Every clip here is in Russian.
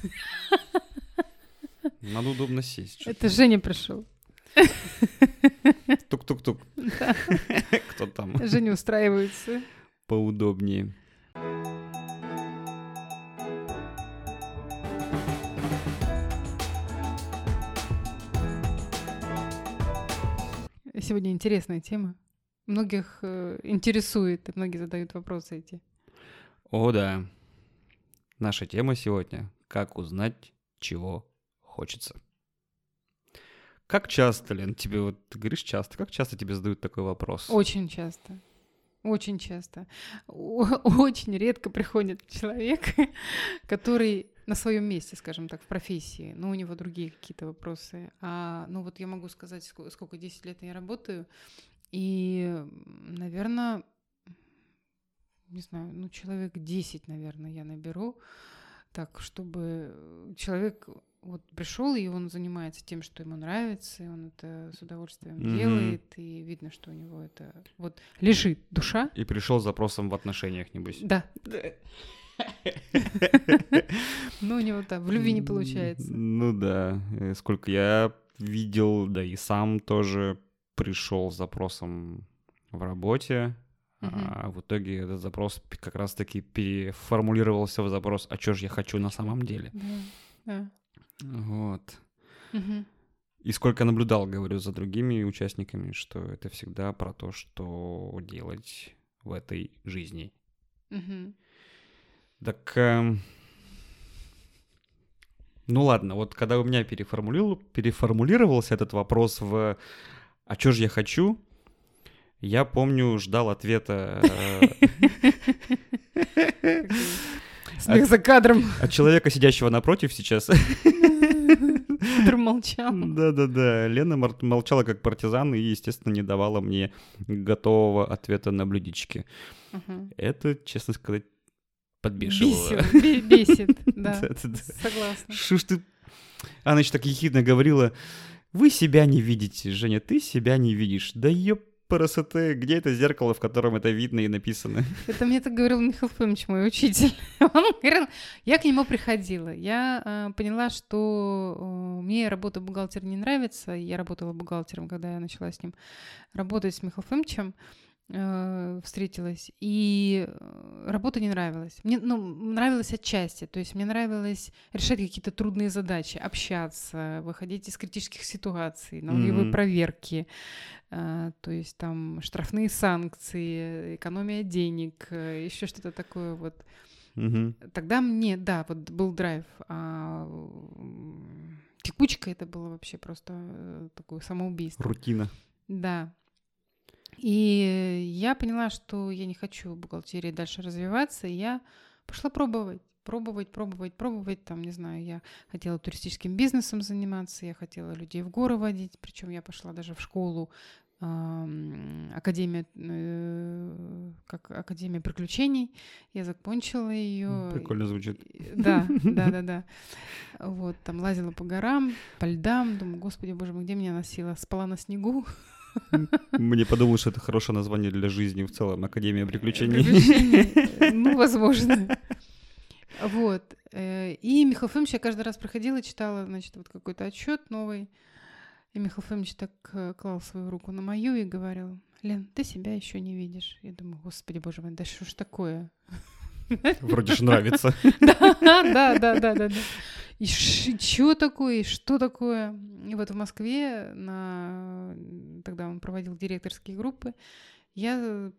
Надо удобно сесть. Это Женя пришел. Тук-тук-тук. Кто там? Женя устраивается. Поудобнее. Сегодня интересная тема. Многих э, интересует, и многие задают вопросы эти. О, да. Наша тема сегодня — как узнать, чего хочется. Как часто, Лен, тебе вот, ты говоришь часто, как часто тебе задают такой вопрос? Очень часто. Очень часто. Очень редко приходит человек, который на своем месте, скажем так, в профессии, но у него другие какие-то вопросы. А, ну вот я могу сказать, сколько, 10 лет я работаю, и, наверное, не знаю, ну человек 10, наверное, я наберу, так, чтобы человек вот пришел, и он занимается тем, что ему нравится, и он это с удовольствием mm-hmm. делает, и видно, что у него это вот лежит душа. И пришел с запросом в отношениях, небось. Да. Ну, у него там в любви не получается. Ну да, э, сколько я видел, да и сам тоже пришел с запросом в работе, а в итоге этот запрос как раз-таки переформулировался в запрос, а что же я хочу на самом деле. Да. Вот. И сколько наблюдал, говорю, за другими участниками, что это всегда про то, что делать в этой жизни. Так, э, ну ладно, вот когда у меня переформулировал, переформулировался этот вопрос в «а что же я хочу?», я помню, ждал ответа... Э, Смех за кадром. От человека, сидящего напротив сейчас. Который молчал. Да-да-да. Лена молчала как партизан и, естественно, не давала мне готового ответа на блюдечке. Это, честно сказать, подбешивало. Бесит, бесит, да. Согласна. Что ж ты... Она еще так ехидно говорила, вы себя не видите, Женя, ты себя не видишь. Да ёп красоты, где это зеркало, в котором это видно и написано? Это мне так говорил Михаил Фомич, мой учитель. Он говорил, я к нему приходила, я э, поняла, что э, мне работа бухгалтера не нравится, я работала бухгалтером, когда я начала с ним работать с Михаилом Фомичем, встретилась, и э, работа не нравилась. Мне ну, нравилось отчасти, то есть мне нравилось решать какие-то трудные задачи, общаться, выходить из критических ситуаций, налоговые mm-hmm. проверки, э, то есть там штрафные санкции, экономия денег, э, еще что-то такое вот. Mm-hmm. Тогда мне, да, вот был драйв. А текучка это было вообще просто э, такое самоубийство. Рутина. Да. И я поняла, что я не хочу в бухгалтерии дальше развиваться, и я пошла пробовать пробовать, пробовать, пробовать. Там, не знаю, я хотела туристическим бизнесом заниматься, я хотела людей в горы водить, причем я пошла даже в школу Академия, э, как Академия приключений. Я закончила ее. Прикольно звучит. Да, да, да, да. Вот, там лазила по горам, по льдам. Думаю, господи, боже мой, где меня носила? Спала на снегу. Мне подумалось, что это хорошее название для жизни в целом. Академия приключений. Ну, возможно. Вот. Э, и Михаил Фомич я каждый раз проходила, читала, значит, вот какой-то отчет новый. И Михаил Фомич так э, клал свою руку на мою и говорил, Лен, ты себя еще не видишь. Я думаю, господи, боже мой, да что ж такое? Вроде же нравится. Да, да, да, да, да. И что такое, и что такое? И вот в Москве, на... тогда он проводил директорские группы, я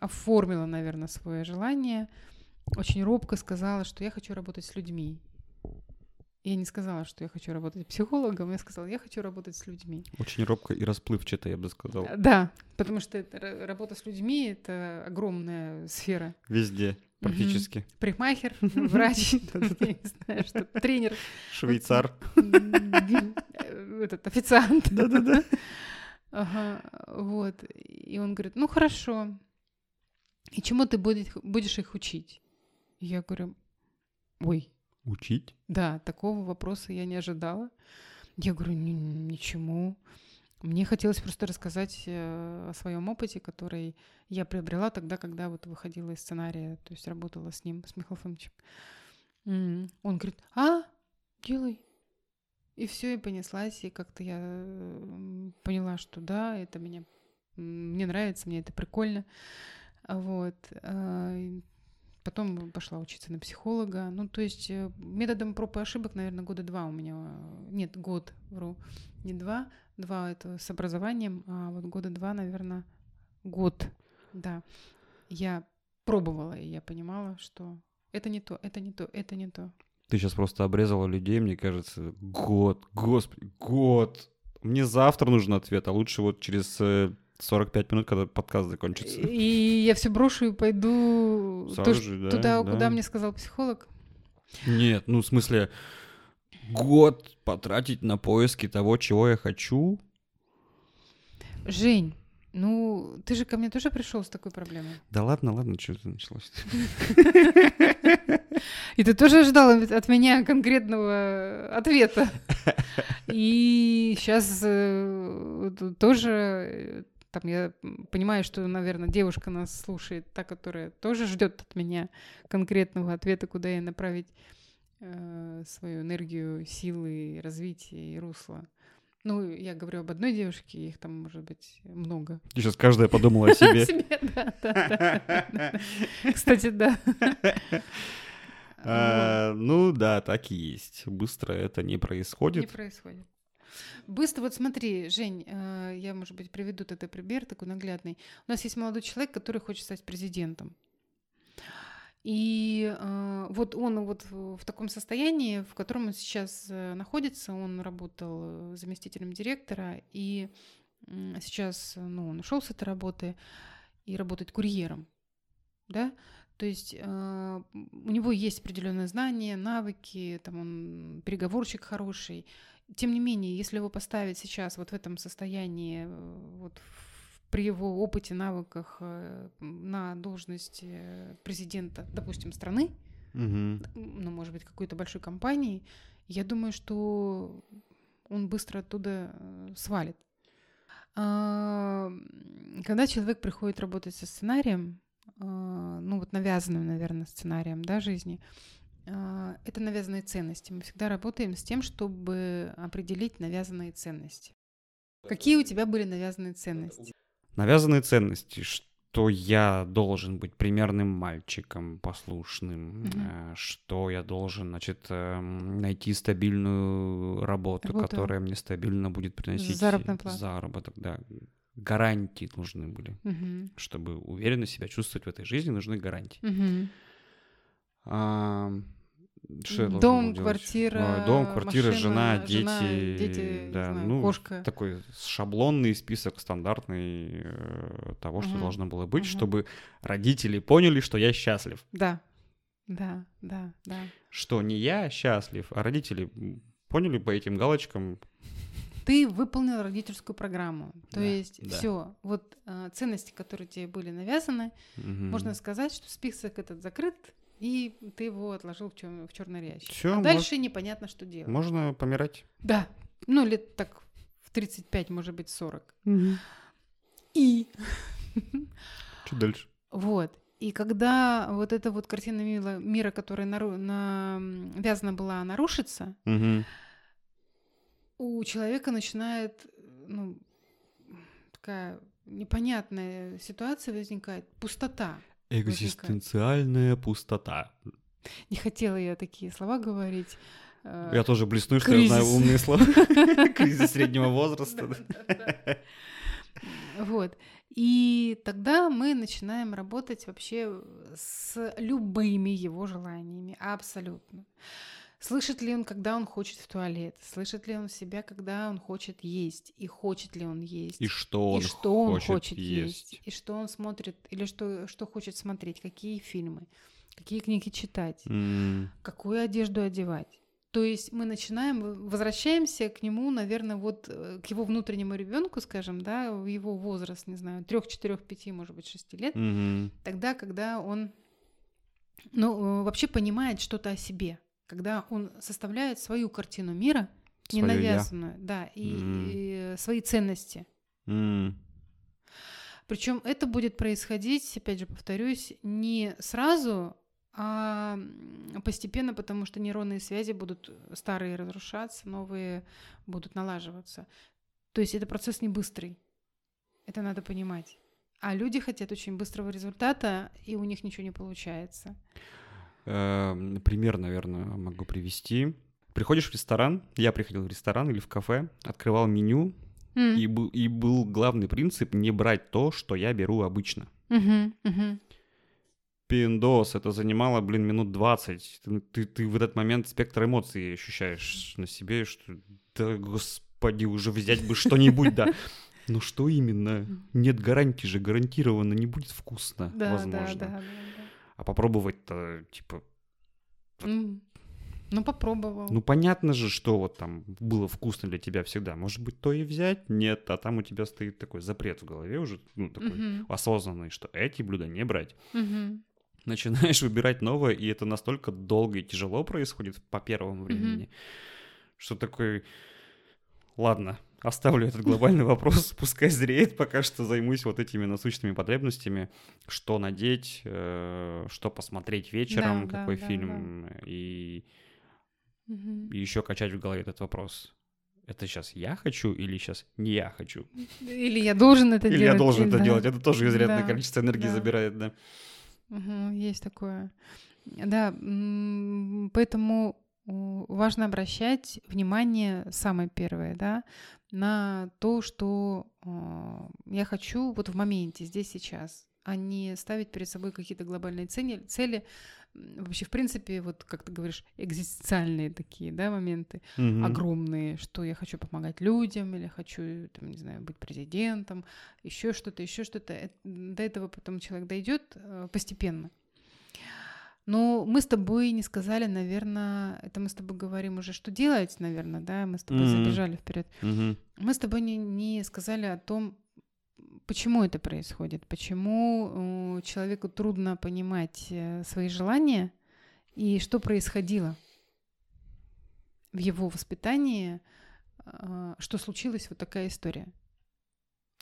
оформила, наверное, свое желание, очень робко сказала, что я хочу работать с людьми. Я не сказала, что я хочу работать психологом, я сказала, я хочу работать с людьми. Очень робко и расплывчато, я бы сказал. Да, потому что это, работа с людьми — это огромная сфера. Везде практически. Угу. Парикмахер, врач, тренер. Швейцар. Этот официант. Да-да-да. Ага, вот. И он говорит, ну хорошо. И чему ты будешь их учить? Я говорю, ой. Учить? Да, такого вопроса я не ожидала. Я говорю, ничему. Мне хотелось просто рассказать э, о своем опыте, который я приобрела тогда, когда вот выходила из сценария, то есть работала с ним, с Михаилом Фомичем. Он говорит, а, делай. И все, и понеслась, и как-то я поняла, что да, это меня, мне нравится, мне это прикольно. А Вот. а, Потом пошла учиться на психолога. Ну, то есть э, методом проб и ошибок, наверное, года два у меня. э, Нет, год, вру. Не два. Два это с образованием, а вот года два, наверное, год. Да. Я пробовала, и я понимала, что это не то, это не то, это не то. Ты сейчас просто обрезала людей, мне кажется. Год, господи, год. Мне завтра нужен ответ, а лучше вот через э, 45 минут, когда подкаст закончится. И я все брошу и пойду Сразу то, же, да, туда, да. куда мне сказал психолог. Нет, ну в смысле, год потратить на поиски того, чего я хочу. Жень, ну ты же ко мне тоже пришел с такой проблемой. Да ладно, ладно, что это началось? И ты тоже ждал от меня конкретного ответа. И сейчас тоже э, там я понимаю, что, наверное, девушка нас слушает, та, которая тоже ждет от меня конкретного ответа, куда ей направить э, свою энергию, силы, развитие и русло. Ну, я говорю об одной девушке, их там может быть много. Сейчас каждая подумала о себе. Кстати, да. А, Ну да, так и есть. Быстро это не Не происходит. происходит. Быстро, вот смотри, Жень, э, я, может быть, приведу этот пример такой наглядный. У нас есть молодой человек, который хочет стать президентом. И э, вот он вот в таком состоянии, в котором он сейчас э, находится, он работал э, заместителем директора, и сейчас, э, ну, он ушел с этой работы и работает курьером, да, то есть э, у него есть определенные знания, навыки, там он переговорщик хороший. Тем не менее, если его поставить сейчас вот в этом состоянии, вот в- при его опыте, навыках э, на должность э, президента, допустим, страны, Мгм. ну, может быть, какой-то большой компании, я думаю, что он быстро оттуда э, свалит. А, Когда человек приходит работать со сценарием, а, ну вот навязанным, наверное, сценарием да, жизни, а, это навязанные ценности. Мы всегда работаем с тем, чтобы определить навязанные ценности. Какие у тебя были навязанные ценности? Навязанные ценности, что я должен быть примерным мальчиком, послушным, э, что я должен, значит, эм, найти стабильную работу, Работу. которая мне стабильно будет приносить заработок, да. Гарантии нужны были. Мгм. Чтобы уверенно себя чувствовать в этой жизни, нужны гарантии. Мгм. А, должен Дом, квартира, Ой, дом, квартира, машина, жена, дети, жена, дети, да, знаю, ну, кошка. такой шаблонный список стандартный э, того, что Мгм. должно было быть, Мгм. чтобы родители поняли, что я счастлив. Да, да, да, да. Что не я счастлив, а родители поняли по этим галочкам. Ты выполнил родительскую программу. То Да, есть да. все, вот э, ценности, которые тебе были навязаны, Мгм. можно сказать, что список этот закрыт, и ты его отложил в, чёр- в черный ящик. Всё, а мож- дальше непонятно, что делать. Можно помирать. Да, ну лет так в 35, может быть, 40. И Что дальше? Вот. И когда вот эта вот картина мила- мира, которая нару- навязана была, нарушится, Мгм. у человека начинает ну, такая непонятная ситуация возникает, пустота. Экзистенциальная пустота. Не хотела я такие слова говорить. Э, Я тоже блесну, что я знаю умные слова. Кризис среднего возраста. Вот. И тогда мы начинаем работать вообще с любыми его желаниями, абсолютно. Слышит ли он, когда он хочет в туалет? Слышит ли он себя, когда он хочет есть? И хочет ли он есть? И что он и что он хочет хочет есть. есть? И что он смотрит? Или что, что хочет смотреть? Какие фильмы? Какие книги читать? М, какую одежду одевать. То есть мы начинаем, возвращаемся к нему, наверное, вот э, к его внутреннему ребенку, скажем, да, его возраст, не знаю, трех, четырех, пяти, может быть, шести лет, мгм. тогда, когда он, ну, э, вообще понимает что-то о себе, когда он составляет свою картину мира, не Своё я. да, и, М. и свои ценности. М, Причем это будет происходить, опять же повторюсь, не сразу, а постепенно, потому что нейронные связи будут старые разрушаться, новые будут налаживаться. То есть это процесс не быстрый. Это надо понимать. А люди хотят очень быстрого результата, и у них ничего не получается. Эм, пример, наверное, могу привести. Приходишь в ресторан, я приходил в ресторан или в кафе, открывал меню, mm. и, был, и был главный принцип не брать то, что я беру обычно. Mm-hmm. Mm-hmm. Пиндос, это занимало, блин, минут 20. Ты, ты, ты в этот момент спектр эмоций ощущаешь на себе, что да, господи, уже взять бы что-нибудь, да. Ну что именно? Нет гарантии же, гарантированно не будет вкусно, возможно. Да, да, да. А попробовать-то, типа... Mm. Ну, попробовал. Ну, понятно же, что вот там было вкусно для тебя всегда. Может быть, то и взять? Нет, а там у тебя стоит такой запрет в голове уже, ну, такой uh-huh. осознанный, что эти блюда не брать. Uh-huh. Начинаешь выбирать новое, и это настолько долго и тяжело происходит по первому времени, uh-huh. что такой... Ладно, оставлю этот глобальный вопрос, пускай зреет, пока что займусь вот этими насущными потребностями, что надеть, э, что посмотреть вечером, да, какой да, фильм, да, и, угу. и еще качать в голове этот вопрос. Это сейчас я хочу или сейчас не я хочу? Или я должен это или делать. Или я должен это делать. Это тоже изрядное количество энергии забирает, да. Угу, есть такое. Да, поэтому важно обращать внимание, самое первое, да, на то, что э, я хочу вот в моменте, здесь, сейчас, а не ставить перед собой какие-то глобальные цели, цели вообще, в принципе, вот, как ты говоришь, экзистенциальные такие, да, моменты, mm-hmm. огромные, что я хочу помогать людям, или хочу, там, не знаю, быть президентом, еще что-то, еще что-то. До этого потом человек дойдет э, постепенно. Но мы с тобой не сказали, наверное, это мы с тобой говорим уже, что делать, наверное, да, мы с тобой mm-hmm. забежали вперед. Mm-hmm. Мы с тобой не, не сказали о том, почему это происходит, почему э, человеку трудно понимать э, свои желания и что происходило в его воспитании, э, что случилась вот такая история.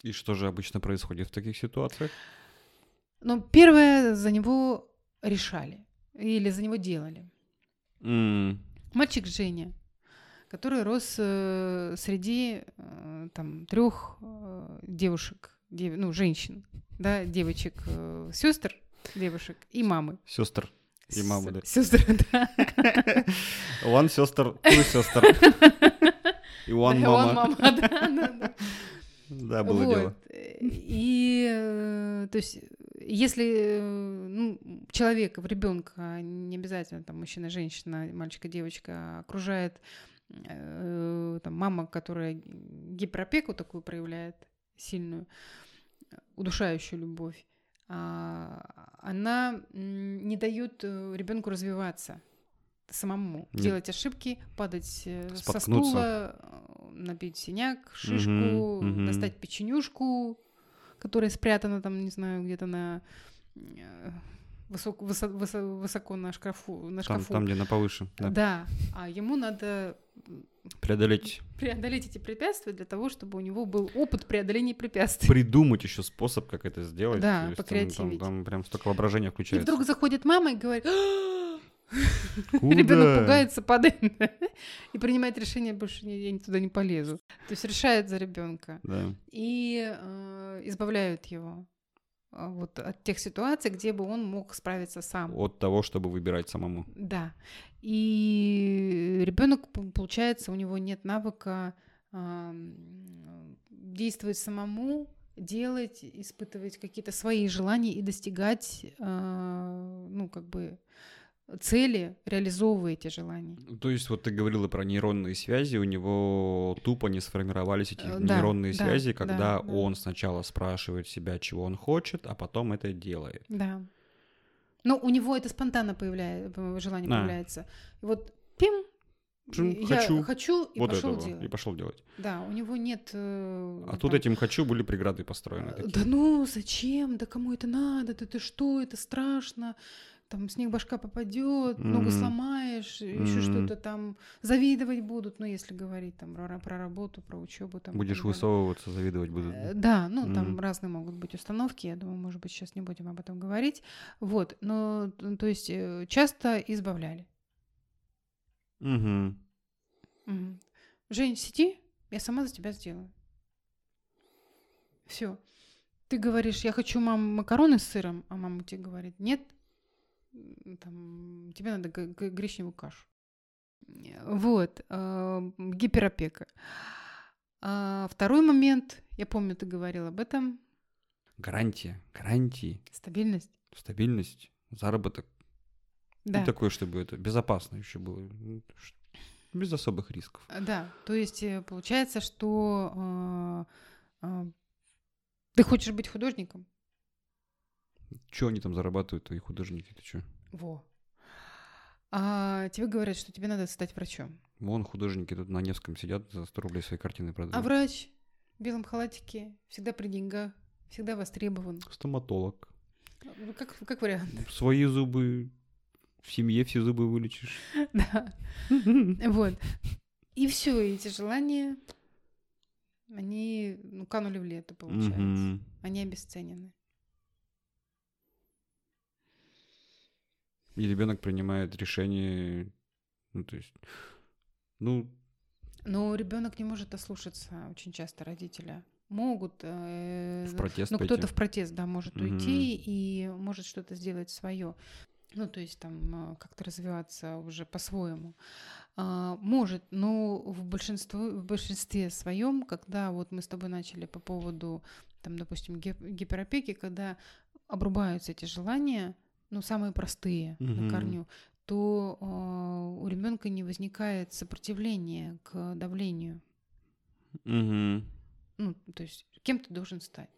И что же обычно происходит в таких ситуациях? Ну, первое, за него решали. Или за него делали. Mm. Мальчик Женя, который рос э, среди э, там трех э, девушек, дев, ну, женщин, да, девочек, э, сестр, девушек и мамы. Сестр. И мамы, да. Сестры, да. One сестр, two сестр. И one мама. мама, да, да, да. Да, было дело. И, э, то есть, если э, ну, человека, в ребенка, не обязательно там мужчина, женщина, мальчика, девочка, окружает э, там, мама, которая гиперопеку такую проявляет, сильную, удушающую любовь, а, она не дает э, ребенку развиваться самому, Нет. делать ошибки, падать со стула, набить синяк, шишку, угу, угу. достать печенюшку, которая спрятана там, не знаю, где-то на э, высоко, высо, высо, высоко на шкафу. На шкафу. Там, где на повыше. Да. да, а ему надо преодолеть преодолеть эти препятствия для того, чтобы у него был опыт преодоления препятствий. Придумать еще способ, как это сделать. Да, покреативить. Там, там, там прям столько воображения включается. И вдруг заходит мама и говорит, Ребенок пугается, падает и принимает решение, больше я туда не полезу. То есть решает за ребенка. Да. И э, избавляют его а, вот от тех ситуаций, где бы он мог справиться сам. От того, чтобы выбирать самому. Да. И ребенок, получается, у него нет навыка э, действовать самому, делать, испытывать какие-то свои желания и достигать, э, ну, как бы цели, реализовывая эти желания. То есть вот ты говорила про нейронные связи, у него тупо не сформировались эти да, нейронные да, связи, когда да, он сначала спрашивает себя, чего он хочет, а потом это делает. Да. Но у него это спонтанно появляется, желание а. появляется. И вот пим, я хочу, хочу и вот пошел этого, делать. И пошел делать. Да, у него нет. Э, а там... тут этим хочу были преграды построены. Такие. Да ну зачем? Да кому это надо? Да ты что? Это страшно там снег башка попадет, ногу Мгм. сломаешь, еще Мгм. что-то там завидовать будут, ну, если говорить там про, про работу, про учебу. Там, Будешь высовываться, завидовать будут. Э, Да, ну там Мгм. разные могут быть установки, я думаю, может быть, сейчас не будем об этом говорить. Вот, но, то есть, э, часто избавляли. Угу. Мгм. Жень, сиди, я сама за тебя сделаю. Все. Ты говоришь, я хочу, мам, макароны с сыром, а мама тебе говорит, нет, там, тебе надо гречневую кашу. Вот, э, гиперопека. А второй момент, я помню, ты говорил об этом, Гарантия, гарантии, стабильность. стабильность, заработок. Да. И такое, чтобы это безопасно еще было. ну, Без особых рисков. А, Да, то есть э, получается, что ты хочешь быть художником? Че они там зарабатывают, твои художники? Ты че? Во. А тебе говорят, что тебе надо стать врачом. Вон художники тут на Невском сидят, за 100 рублей свои картины продают. А врач в белом халатике всегда при деньгах, всегда востребован. Стоматолог. Как, как вариант. Свои зубы в семье все зубы вылечишь. Да. Вот. И все, эти желания, они ну, канули в лето, получается. Они обесценены. И ребенок принимает решение, ну, то есть, ну, Но ребенок не может ослушаться очень часто родителя. Могут. э, в протест Ну, кто-то в протест, да, может Мгм. уйти и может что-то сделать свое. Ну, то есть там э, как-то развиваться уже по-своему. А, Может, но в большинстве, в большинстве своем, когда вот мы с тобой начали по поводу, там, допустим, гип- гиперопеки, когда обрубаются эти желания, ну, самые простые на Мгм. корню, то э, у ребенка не возникает сопротивления к давлению. Мгм. Ну, то есть, кем ты должен стать?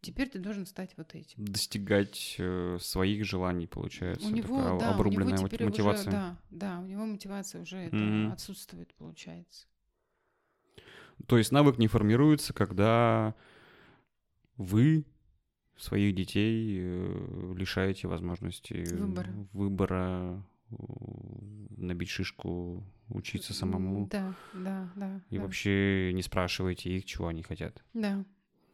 Теперь ты должен стать вот этим. Достигать э, своих желаний, получается. У него, такая да, у обрубленная него мот- теперь мотивация. уже, да, да, у него мотивация уже это Мгм. отсутствует, получается. То есть навык не формируется, когда вы своих детей э, лишаете возможности Выбора. выбора, э, набить шишку, учиться самому. Да, да, да. И да. вообще не спрашиваете их, чего они хотят. Да.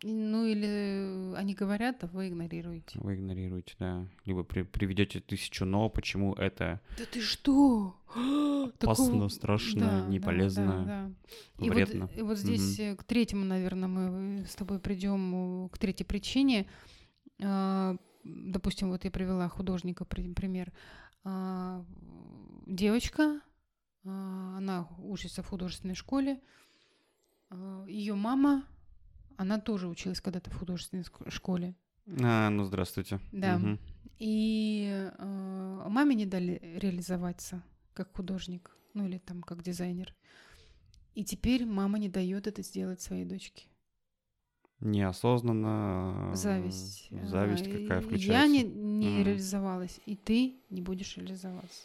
Ну или э, они говорят, а вы игнорируете. Вы игнорируете, да. Либо при- приведете тысячу но, почему это Да ты что? опасно, Такого- страшно, Да, да, не полезно, да, да. И вот, вредно. и вот здесь э, к третьему, наверное, мы с тобой придем к третьей причине. А, Допустим, вот я привела художника при- пример. А, Девочка, а, она учится в художественной школе. Ее мама, она тоже училась когда-то в художественной школе. А, ну здравствуйте. Да. Мгм. И э, маме не дали реализоваться как художник, ну или там как дизайнер. И теперь мама не дает это сделать своей дочке. Неосознанно. э, Зависть. Зависть какая включается. Я не, не Мгм. реализовалась, и ты не будешь реализоваться.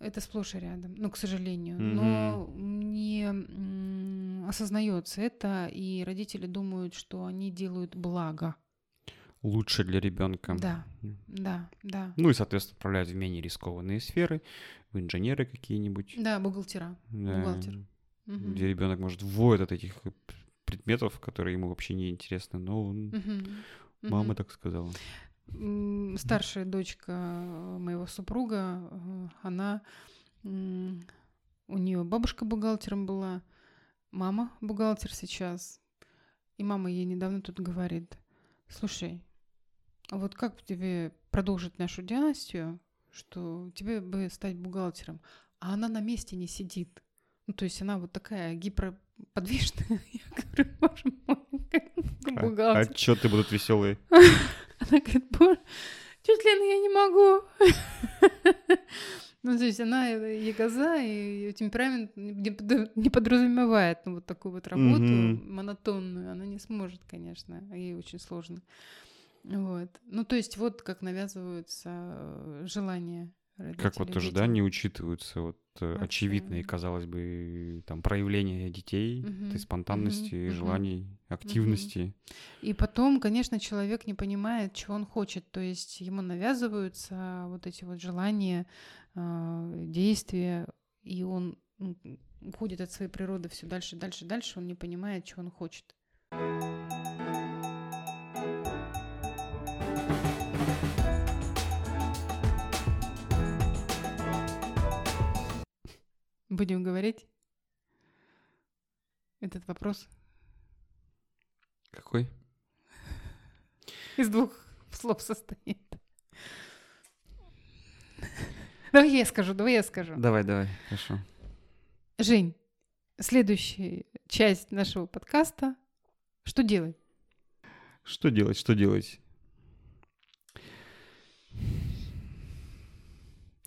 Это сплошь и рядом, ну, к сожалению. Но не осознается это, и родители думают, что они делают благо. Лучше для ребенка. Да, да, да. Ну и, соответственно, отправляют в менее рискованные сферы, в инженеры какие-нибудь. Да, бухгалтера. Да, бухгалтер. Мгм. Где ребенок может воет от этих предметов, которые ему вообще не интересны. Но он- Мгм. мама так сказала. Старшая дочка э, моего супруга, э, она у нее бабушка бухгалтером была, мама бухгалтер сейчас. И мама ей недавно тут говорит: слушай, а вот как тебе продолжить нашу династию, что тебе бы стать бухгалтером? А она на месте не сидит. Ну, то есть она вот такая гиперподвижная. Я говорю, боже мой, как А, бухгалтер. Отчеты будут веселые. Она говорит, боже, тетя Лена, я не могу. Ну, то есть она э, ягоза, и ее темперамент не под- не подразумевает ну, вот такую вот работу Мгм. монотонную. Она не сможет, конечно, ей очень сложно. Вот. Ну, то есть вот как навязываются э, желания Как вот тоже, да, не учитываются вот э, Вообще. очевидные, казалось бы, там проявления детей, угу. этой спонтанности, угу. желаний, активности. И потом, конечно, человек не понимает, чего он хочет, то есть ему навязываются вот эти вот желания, а, действия, и он уходит от своей природы все дальше, дальше, дальше, он не понимает, чего он хочет. Будем говорить этот вопрос. Какой? Из двух слов состоит. Давай я скажу, давай я скажу. Давай, давай, хорошо. Жень, следующая часть нашего подкаста. Что делать? Что делать, что делать?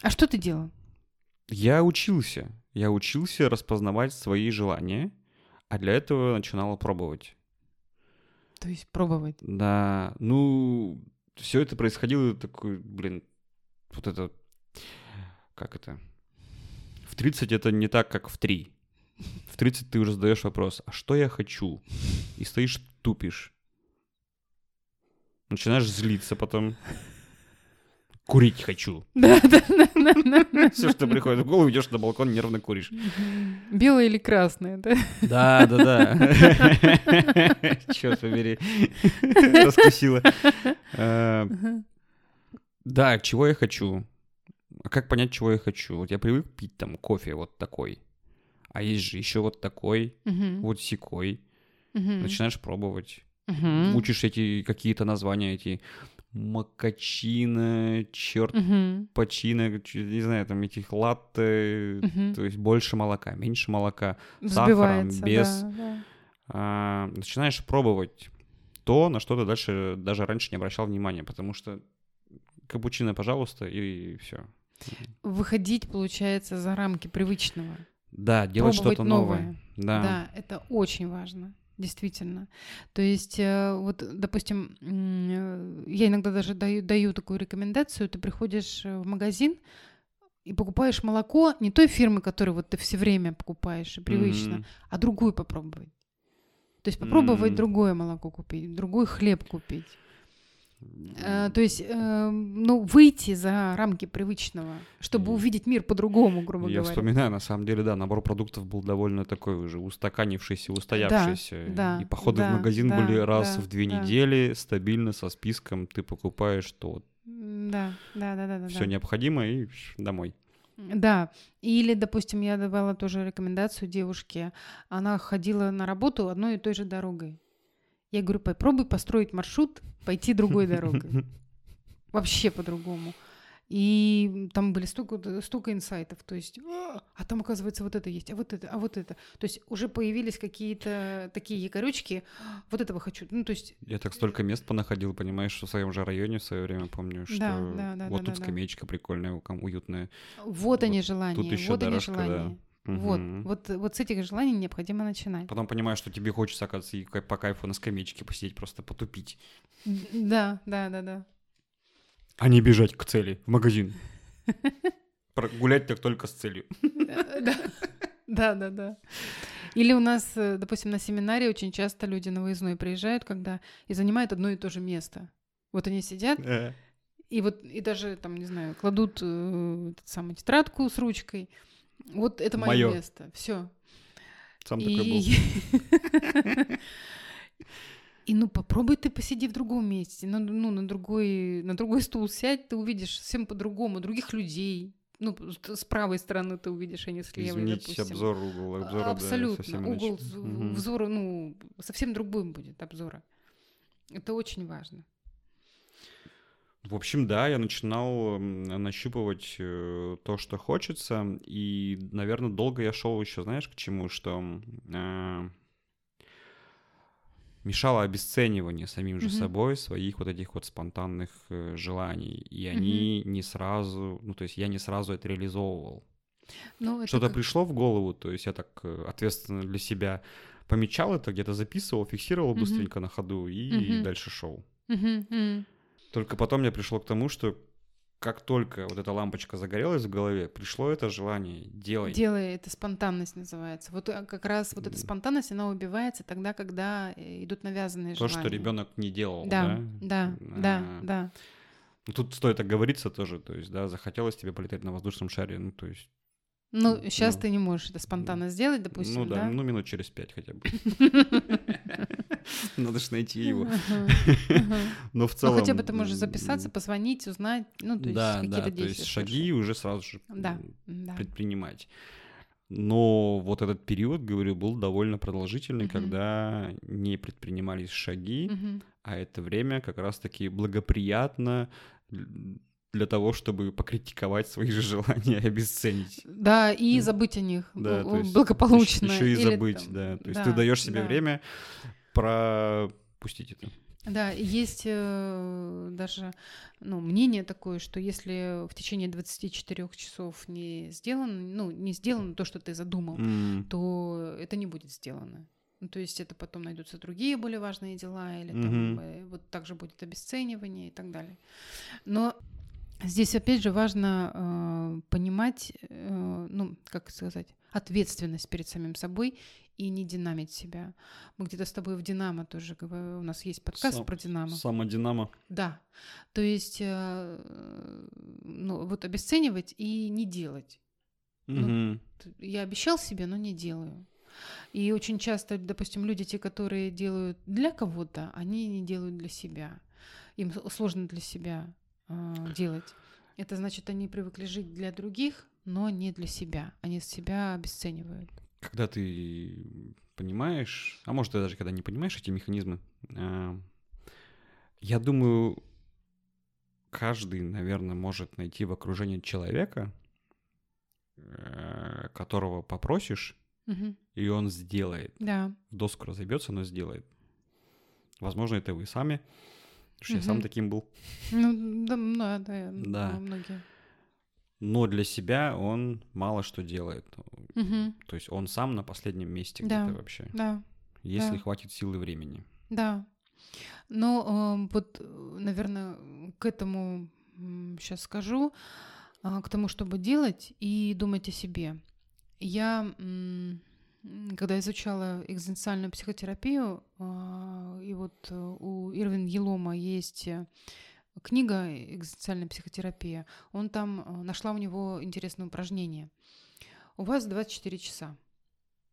А что ты делал? Я учился. Я учился распознавать свои желания, а для этого начинала пробовать. То есть пробовать? Да, ну, все это происходило такой, блин, вот это, как это? В 30 это не так, как в 3. В 30 ты уже задаешь вопрос, а что я хочу? И стоишь, тупишь. Начинаешь злиться потом. Курить хочу. Да, да, да. Все, что приходит в голову, идешь на балкон, нервно куришь. Белое или красное, да? Да, да, да. Черт побери. Раскусила. А, да, чего я хочу? А как понять, чего я хочу? Вот я привык пить там кофе вот такой. А есть же еще вот такой, вот секой. Начинаешь пробовать. Учишь эти какие-то названия, эти макачина, черт угу. почина, не знаю, там этих латте, угу. то есть больше молока, меньше молока, сахаром, без. Да, да. А, начинаешь пробовать то, на что ты дальше даже раньше не обращал внимания, потому что капучино, пожалуйста, и, и все. Выходить, получается, за рамки привычного. Да, делать что-то новое. новое. Да. да, это очень важно действительно. То есть, э, вот, допустим, я иногда даже даю, даю такую рекомендацию, ты приходишь э, в магазин и покупаешь молоко не той фирмы, которую вот ты все время покупаешь и привычно, mm-hmm. а другую попробовать. То есть попробовать mm-hmm. другое молоко купить, другой хлеб купить. Э, то есть, э, ну, выйти за рамки привычного, чтобы увидеть мир по-другому, грубо Я говоря. Я вспоминаю, на самом деле, да, набор продуктов был довольно такой уже устаканившийся, устоявшийся. Да, и походы да, в магазин да, были раз да, в две да. недели, стабильно, со списком. Ты покупаешь то. Да, да, да, да. да Все да. необходимое и домой. Да, или, допустим, я давала тоже рекомендацию девушке, она ходила на работу одной и той же дорогой. Я говорю, попробуй построить маршрут, пойти другой дорогой. Вообще по-другому. И там были столько, столько инсайтов, то есть, а, а там, оказывается, вот это есть, а вот это, а вот это. То есть уже появились какие-то такие якорючки, вот этого хочу. Ну, то есть... Я так столько мест понаходил, понимаешь, в своем же районе в свое время помню, что да, да, да, вот да, тут да, скамеечка да. прикольная, уютная. Вот, вот они желания, тут еще вот дорожка, они желания. Да. Угу. Вот, вот, вот с этих желаний необходимо начинать. Потом понимаешь, что тебе хочется, оказывается, и по кайфу на скамеечке посидеть, просто потупить. Да, да, да, да. А не бежать к цели, в магазин. Гулять так только с целью. Да, да, да. Или у нас, э, допустим, на семинаре очень часто люди на выездной приезжают, когда и занимают одно и то же место. Вот они сидят, э. и вот и даже там, не знаю, кладут э, самую тетрадку с ручкой, вот это мое место. Все. Сам и... такой был. И ну попробуй ты посиди в другом месте, на, ну, на, другой, на другой стул сядь, ты увидишь совсем по-другому, других людей. Ну, с правой стороны ты увидишь, а не с левой, Изменить допустим. обзор, угол обзора, Абсолютно. Да, угол угу. взора, ну, совсем другой будет обзора. Это очень важно. В общем, да, я начинал нащупывать э, то, что хочется, и, наверное, долго я шел еще, знаешь, к чему, что э, мешало обесценивание самим же mm-hmm. собой своих вот этих вот спонтанных э, желаний, и они mm-hmm. не сразу, ну, то есть я не сразу это реализовывал. Ну, Что-то как... пришло в голову, то есть я так э, ответственно для себя помечал это, где-то записывал, фиксировал mm-hmm. быстренько на ходу и mm-hmm. дальше шел. Mm-hmm. Только потом я пришел к тому, что как только вот эта лампочка загорелась в голове, пришло это желание делай. Делай, это спонтанность называется. Вот э, как раз вот эта спонтанность, она убивается тогда, когда э, идут навязанные То, желания. что ребенок не делал, Да, да? да, да, А, да. ну, Тут стоит оговориться тоже, то есть, да, захотелось тебе полетать на воздушном шаре, ну, то есть, Ну, Ну, сейчас ну, ты не можешь это спонтанно сделать, допустим, ну да, да? ну минут через пять хотя бы. Надо же найти его. Но в Ну, целом... хотя бы ты можешь записаться, позвонить, узнать, ну, то есть какие-то да, то действия есть шаги уже сразу же предпринимать. Но вот этот период, говорю, был довольно продолжительный, Мгм. когда не предпринимались шаги, Мгм. а это время как раз-таки благоприятно для того, чтобы покритиковать свои же желания и обесценить. Да, и забыть о них Да, ну, то есть благополучно. Еще и или забыть, там- да. То есть да, ты даешь себе да. время пропустить это. Да, есть э, даже ну, мнение такое, что если в течение 24 часов не сделано, ну, не сделано то, что ты задумал, М, то это не будет сделано. Ну, то есть это потом найдутся другие более важные дела, или Мгм. там э, вот также будет обесценивание и так далее. Но здесь опять же важно э, понимать, э, ну, как сказать, ответственность перед самим собой и не динамить себя. Мы где-то с тобой в Динамо тоже говорим, у нас есть подкаст Сам- про Динамо. Самодинамо. Да. То есть, э, ну, вот обесценивать и не делать. Ну, Мгм. Т- Я обещал себе, но не делаю. И очень часто, допустим, люди, те, которые делают для кого-то, они не делают для себя. Им сложно для себя э, делать. Это значит, они привыкли жить для других, но не для себя. Они себя обесценивают. Когда ты понимаешь, а может, ты даже когда не понимаешь эти механизмы, а, я думаю, каждый, наверное, может найти в окружении человека, э, которого попросишь, Мгм. и он сделает. Да. В доску разобьется, но сделает. Возможно, это вы сами. Потому что я сам таким был. Ну, да, да, да, Да. многие. Но для себя он мало что делает. Мгм. То есть он сам на последнем месте Да. где-то вообще. Да. Если Да. хватит силы времени. Да. Но э, вот, наверное, к этому сейчас скажу, а, к тому, чтобы делать и думать о себе. Я, когда изучала экзистенциальную психотерапию, а, и вот э, у Ирвин Елома есть э, книга «Экзистенциальная психотерапия», он там э, нашла у него интересное упражнение. У вас 24 часа.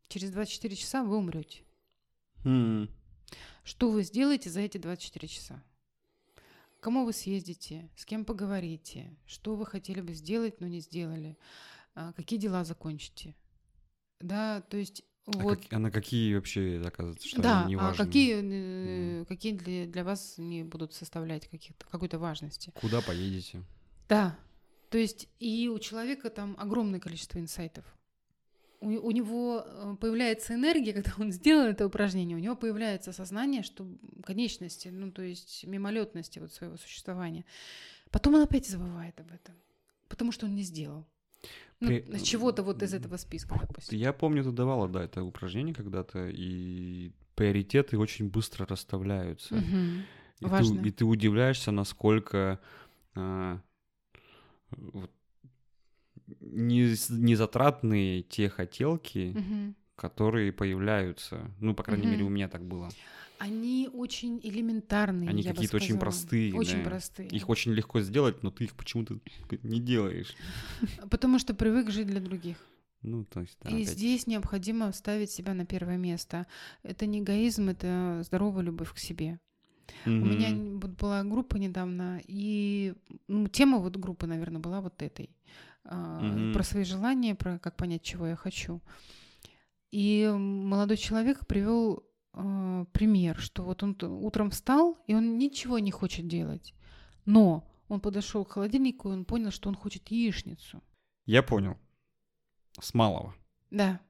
Через 24 часа вы умрете. М, Что вы сделаете за эти 24 часа? К Кому вы съездите? С кем поговорите? Что вы хотели бы сделать, но не сделали? А, Какие дела закончите? Да, то есть А, вот... как- а на какие вообще, оказывается, что да, они не а важны? какие, э, какие для, для вас не будут составлять какой-то важности? Куда поедете? Да, то есть и у человека там огромное количество инсайтов. У, у него э, появляется энергия, когда он сделал это упражнение, у него появляется сознание, что конечности, ну то есть мимолетности вот своего существования. Потом он опять забывает об этом, потому что он не сделал. Ну, При- чего-то вот из этого списка, допустим. Я помню, ты давала, да, это упражнение когда-то, и приоритеты очень быстро расставляются. Мгм. И, ты, Важно. и ты удивляешься, насколько а, вот, не, не затратные те хотелки, Мгм. которые появляются. Ну, по крайней мере, у меня так было. Они очень элементарные. Они какие-то очень простые, Очень да. простые. Их очень легко сделать, но ты их почему-то не делаешь. Потому что привык жить для других. Ну, то есть, да, И опять. здесь необходимо ставить себя на первое место. Это не эгоизм, это здоровая любовь к себе. У меня вот была группа недавно, и ну, тема вот группы, наверное, была вот этой. Мгм. Про свои желания, про как понять, чего я хочу. И молодой человек привел а, пример, что вот он утром встал, и он ничего не хочет делать. Но он подошел к холодильнику, и он понял, что он хочет яичницу. Я понял. С малого. Да.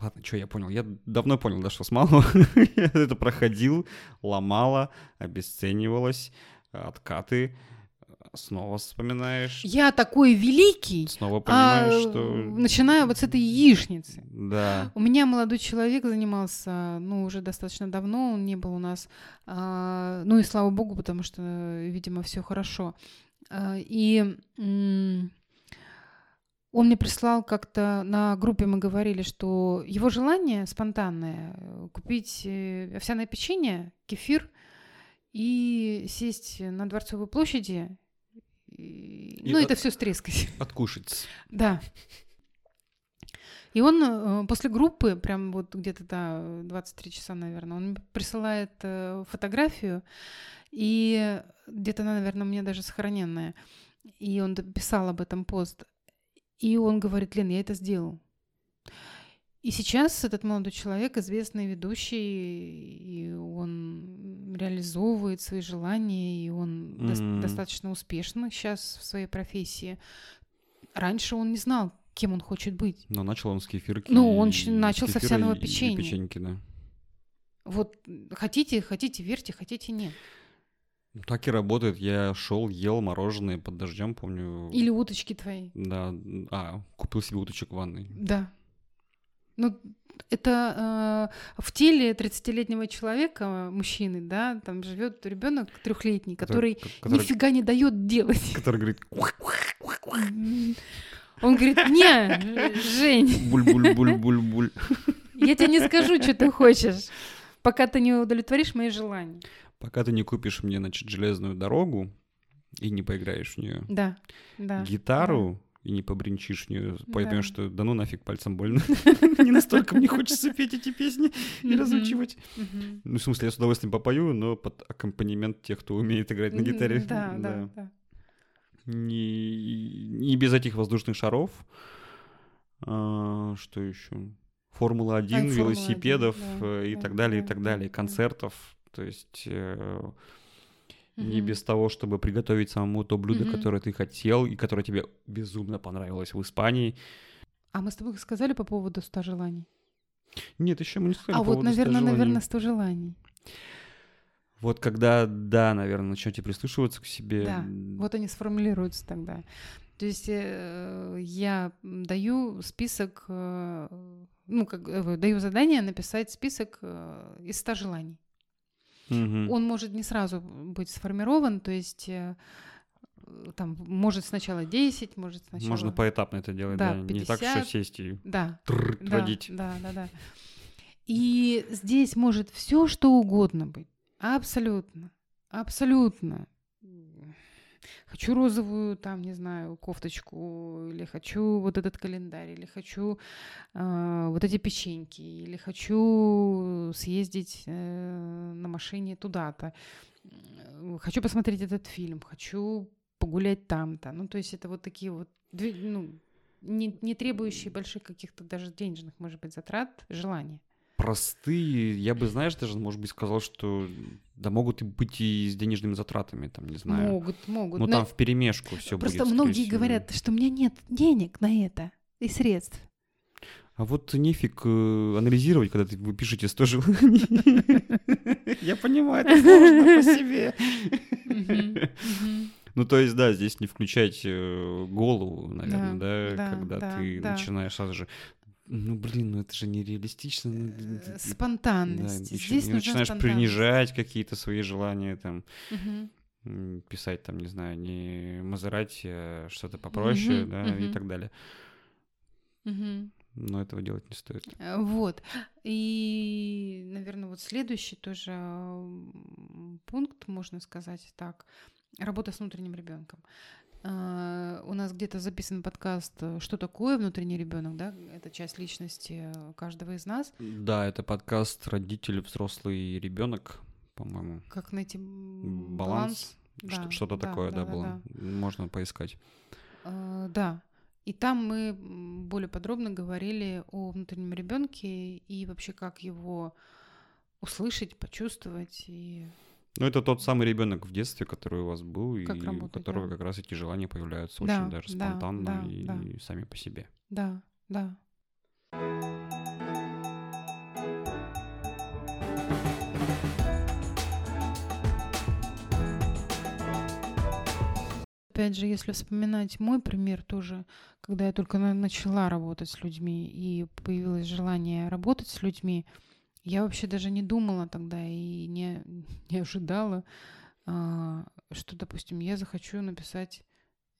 Ладно, что я понял? Я давно понял, да, что с малого. я это проходил, ломало, обесценивалось, откаты. Снова вспоминаешь, Я такой великий, снова а понимаешь, что... начиная вот с этой яичницы. Да. У меня молодой человек занимался, ну, уже достаточно давно, он не был у нас. а, ну и слава богу, потому что, видимо, все хорошо. А, и он мне прислал как-то на группе, мы говорили, что его желание спонтанное э, купить э, овсяное печенье, кефир и сесть на Дворцовой площади, и, ну, от... это все стрескать. Откушать. Да. И он э, после группы, прям вот где-то, да, 23 часа, наверное, он присылает э, фотографию, и где-то она, наверное, у меня даже сохраненная. И он писал об этом пост. И он говорит, Лен, я это сделал. И сейчас этот молодой человек известный ведущий, реализовывает свои желания, и он mm-hmm. до- достаточно успешно сейчас в своей профессии. Раньше он не знал, кем он хочет быть. Но начал он с кефирки. Ну, он начал с овсяного печенья. И печеньки, да. Вот хотите, хотите, верьте, хотите, нет. Так и работает. Я шел, ел мороженое под дождем, помню. Или уточки твои. Да. А, купил себе уточек в ванной. Да. Ну, это э, в теле 30-летнего человека, мужчины, да, там живет ребенок трехлетний, который, который нифига не дает делать. Который говорит. Он говорит, не, Жень. Буль-буль-буль-буль-буль. Я тебе не скажу, что ты хочешь, пока ты не удовлетворишь мои желания. Пока ты не купишь мне, значит, железную дорогу и не поиграешь в нее. Да, да. Гитару, и не побринчишь в нее, поймешь, что да ну нафиг пальцем больно. Не настолько мне хочется петь эти песни и разучивать. Ну, в смысле, я с удовольствием попою, но под аккомпанемент тех, кто умеет играть на гитаре. Да, да, да. Не, не без этих воздушных шаров. А, что еще? Формула-1, велосипедов э, и так далее, и так далее, концертов. То есть э, Mm-hmm. Не без того, чтобы приготовить самому то блюдо, mm-hmm. которое ты хотел и которое тебе безумно понравилось в Испании. А мы с тобой сказали по поводу 100 желаний? Нет, еще мы не сказали. А по вот, наверное, 100 наверное, 100 желаний. Вот когда, да, наверное, начнете прислушиваться к себе. Да, вот они сформулируются тогда. То есть э, я даю список, э, ну, как э, даю задание написать список э, из 100 желаний. Угу. Он может не сразу быть сформирован, то есть э, там может сначала 10, может сначала... Можно поэтапно это делать, да, да. 50, не так, что сесть и да, да, водить. Да, да, да. И здесь может все что угодно быть. Абсолютно. Абсолютно хочу розовую, там, не знаю, кофточку, или хочу вот этот календарь, или хочу э, вот эти печеньки, или хочу съездить э, на машине туда-то, хочу посмотреть этот фильм, хочу погулять там-то. Ну, то есть это вот такие вот, ну, не, не требующие больших каких-то даже денежных, может быть, затрат, желания простые, я бы, знаешь, даже, может быть, сказал, что да могут и быть и с денежными затратами, там, не знаю. Могут, могут. Ну, там в перемешку все будет. Просто многие говорят, что у меня нет денег на это и средств. А вот нефиг э, анализировать, когда ты, вы пишете 100 желаний. Я понимаю, это сложно по себе. Ну, то есть, да, здесь не включать э, голову, наверное, да, когда ты начинаешь сразу же ну, блин, ну это же нереалистично. Ну, спонтанность. Да, Здесь еще, начинаешь принижать какие-то свои желания, там, угу. писать, там, не знаю, не Мазерати, а что-то попроще, угу, да, угу. и так далее. Угу. Но этого делать не стоит. Э, вот. И, наверное, вот следующий тоже пункт, можно сказать так, работа с внутренним ребенком. А, у нас где-то записан подкаст э, «Что такое внутренний ребенок?» да? Это часть личности каждого из нас. Да, это подкаст «Родитель, взрослый ребенок», по-моему. Как найти баланс? баланс? Да, Что-то да, такое, да, да, было. Да. Можно поискать. А, да. И там мы более подробно говорили о внутреннем ребенке и вообще как его услышать, почувствовать и ну, это тот самый ребенок в детстве, который у вас был, как и работать, у которого да. как раз эти желания появляются да, очень даже спонтанно да, и, да. и сами по себе. Да, да. Опять же, если вспоминать мой пример тоже, когда я только начала работать с людьми и появилось желание работать с людьми, я вообще даже не думала тогда и не, не ожидала, а, что, допустим, я захочу написать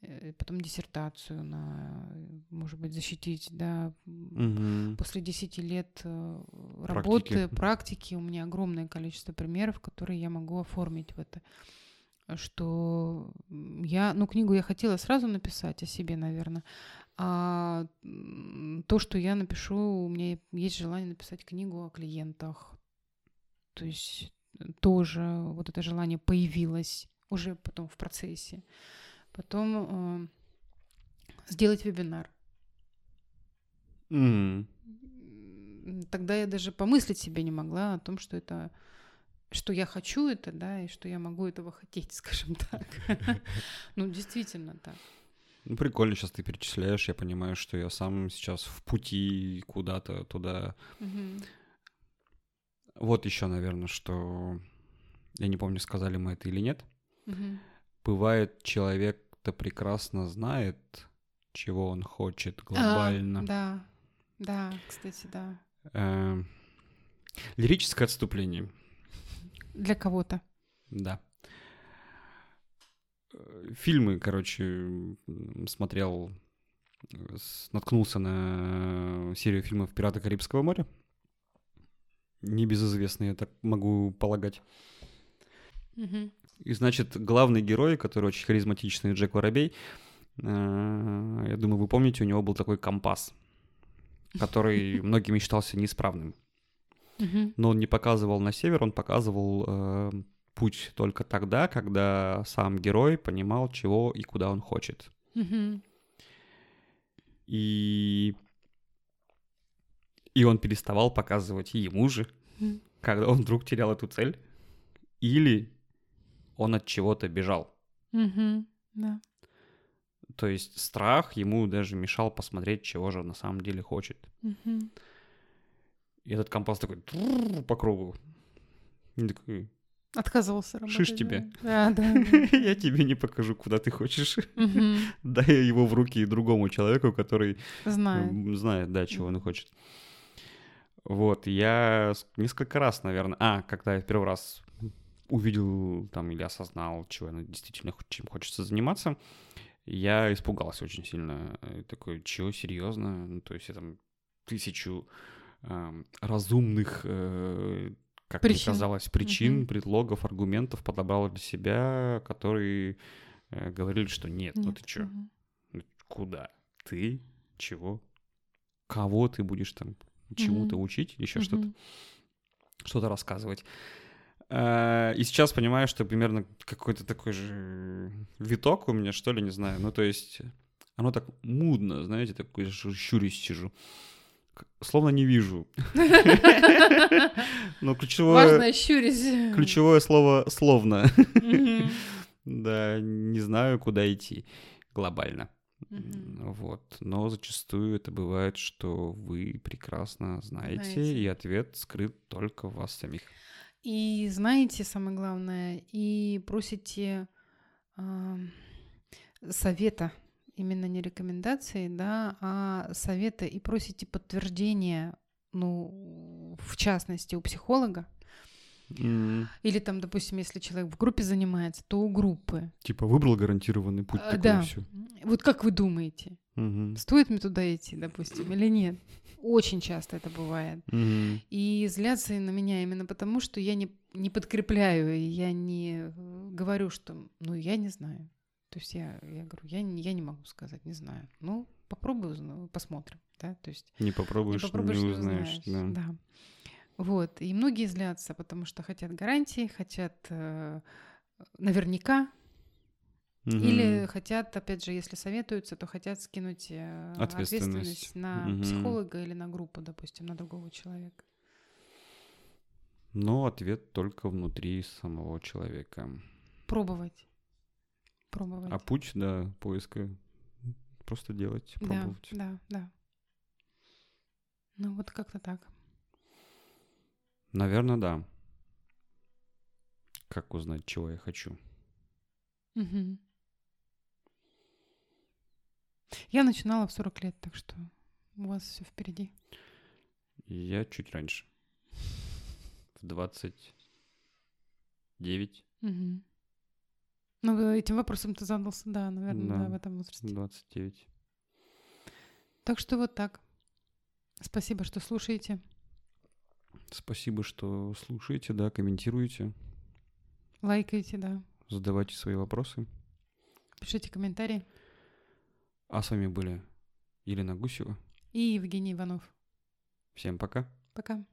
э, потом диссертацию на, может быть, защитить, да. Мгм. После 10 лет э, работы, Практики. практики, у меня огромное количество примеров, которые я могу оформить в это. Что я, ну, книгу я хотела сразу написать о себе, наверное. А то, что я напишу, у меня есть желание написать книгу о клиентах. То есть э, тоже вот это желание появилось уже потом в процессе. Потом э, сделать вебинар. М, Тогда я даже помыслить себе не могла о том, что это что я хочу это, да, и что я могу этого хотеть, скажем так. Ну, действительно так. Ну, прикольно, сейчас ты перечисляешь, я понимаю, что я сам сейчас в пути куда-то туда. Мгм. Вот еще, наверное, что... Я не помню, сказали мы это или нет. Мгм. Бывает, человек-то прекрасно знает, чего он хочет А, глобально. Да, да, кстати, да. Эм, Лирическое отступление. Для кого-то. Да. Э, Фильмы, короче, смотрел, э, наткнулся на серию фильмов «Пираты Карибского моря». Небезызвестные, я так могу полагать. Мгм. И, значит, главный герой, который очень харизматичный, Джек Воробей, э, я думаю, вы помните, у него был такой компас, который многими считался неисправным. Но он не показывал на север, он показывал э, путь только тогда, когда сам герой понимал, чего и куда он хочет. Мгм. И и он переставал показывать ему же, Мгм. когда он вдруг терял эту цель, или он от чего-то бежал. Мгм. Да. То есть страх ему даже мешал посмотреть, чего же он на самом деле хочет. Мгм. И этот компас такой по кругу. И такой, Отказывался работать. Шиш тебе. Да, да. да. я тебе не покажу, куда ты хочешь. Дай его в руки другому человеку, который Знаю. м, знает, да, чего он хочет. Вот, я несколько раз, наверное, а, когда я первый раз увидел там или осознал, чего я действительно чем хочется заниматься, я испугался очень сильно. И Такой, чего, серьезно? Ну, то есть я там тысячу ам, разумных, э, как мне Причин. казалось, причин, Мгм. предлогов, аргументов подобрал для себя, которые э, говорили, что нет, ну Нет. ты чё, ну, Куда? Ты? Чего? Кого ты будешь там чему-то Мгм. учить? Еще что-то? Мгм. Что-то рассказывать? Э, И сейчас понимаю, что примерно какой-то такой же виток у меня, что ли, не знаю. Ну, то есть оно так мудно, знаете, такой щурюсь сижу. К- Словно не вижу. Но ключевое, Важно щурить. ключевое слово «словно». Да, не знаю, куда идти глобально. Вот. Но зачастую это бывает, что вы прекрасно знаете, и ответ скрыт только в вас самих. И знаете, самое главное, и просите ам, совета, именно не рекомендации, да, а совета и просите подтверждения, ну, в частности, у психолога. Или там, допустим, если человек в группе занимается, то у группы. Типа выбрал гарантированный путь А, такой, да. и всё. Вот как вы думаете, Мгм. стоит мне туда идти, допустим, или нет? Очень часто это бывает. Мгм. И злятся на меня именно потому, что я не, не подкрепляю, я не э, говорю, что, ну, я не знаю. То есть я, я говорю, я, не- я не могу сказать, не знаю. Ну, попробую, посмотрим, да, то есть Не попробуешь, не не, попробуешь, не узнаешь. узнаешь, да. да. Вот, и многие злятся, потому что хотят гарантии, хотят э, наверняка, или Мгм. хотят, опять же, если советуются, то хотят скинуть э, Ответственность. ответственность на Мгм. психолога или на группу, допустим, на другого человека. Но ответ только внутри самого человека. Пробовать. Пробовать. А путь, да, поиска просто делать, Да, пробовать. да, да. Ну вот как-то так. Наверное, да. Как узнать, чего я хочу? Мгм. Я начинала в 40 лет, так что у вас все впереди. Я чуть раньше. В 29. Мгм. Ну, этим вопросом ты задался, да, наверное, да, Да. в этом возрасте. 29. Так что вот так. Спасибо, что слушаете. Спасибо, что слушаете, да, комментируете, Лайкайте, да. задавайте свои вопросы. Пишите комментарии. А с вами были Елена Гусева. И Евгений Иванов. Всем пока. Пока.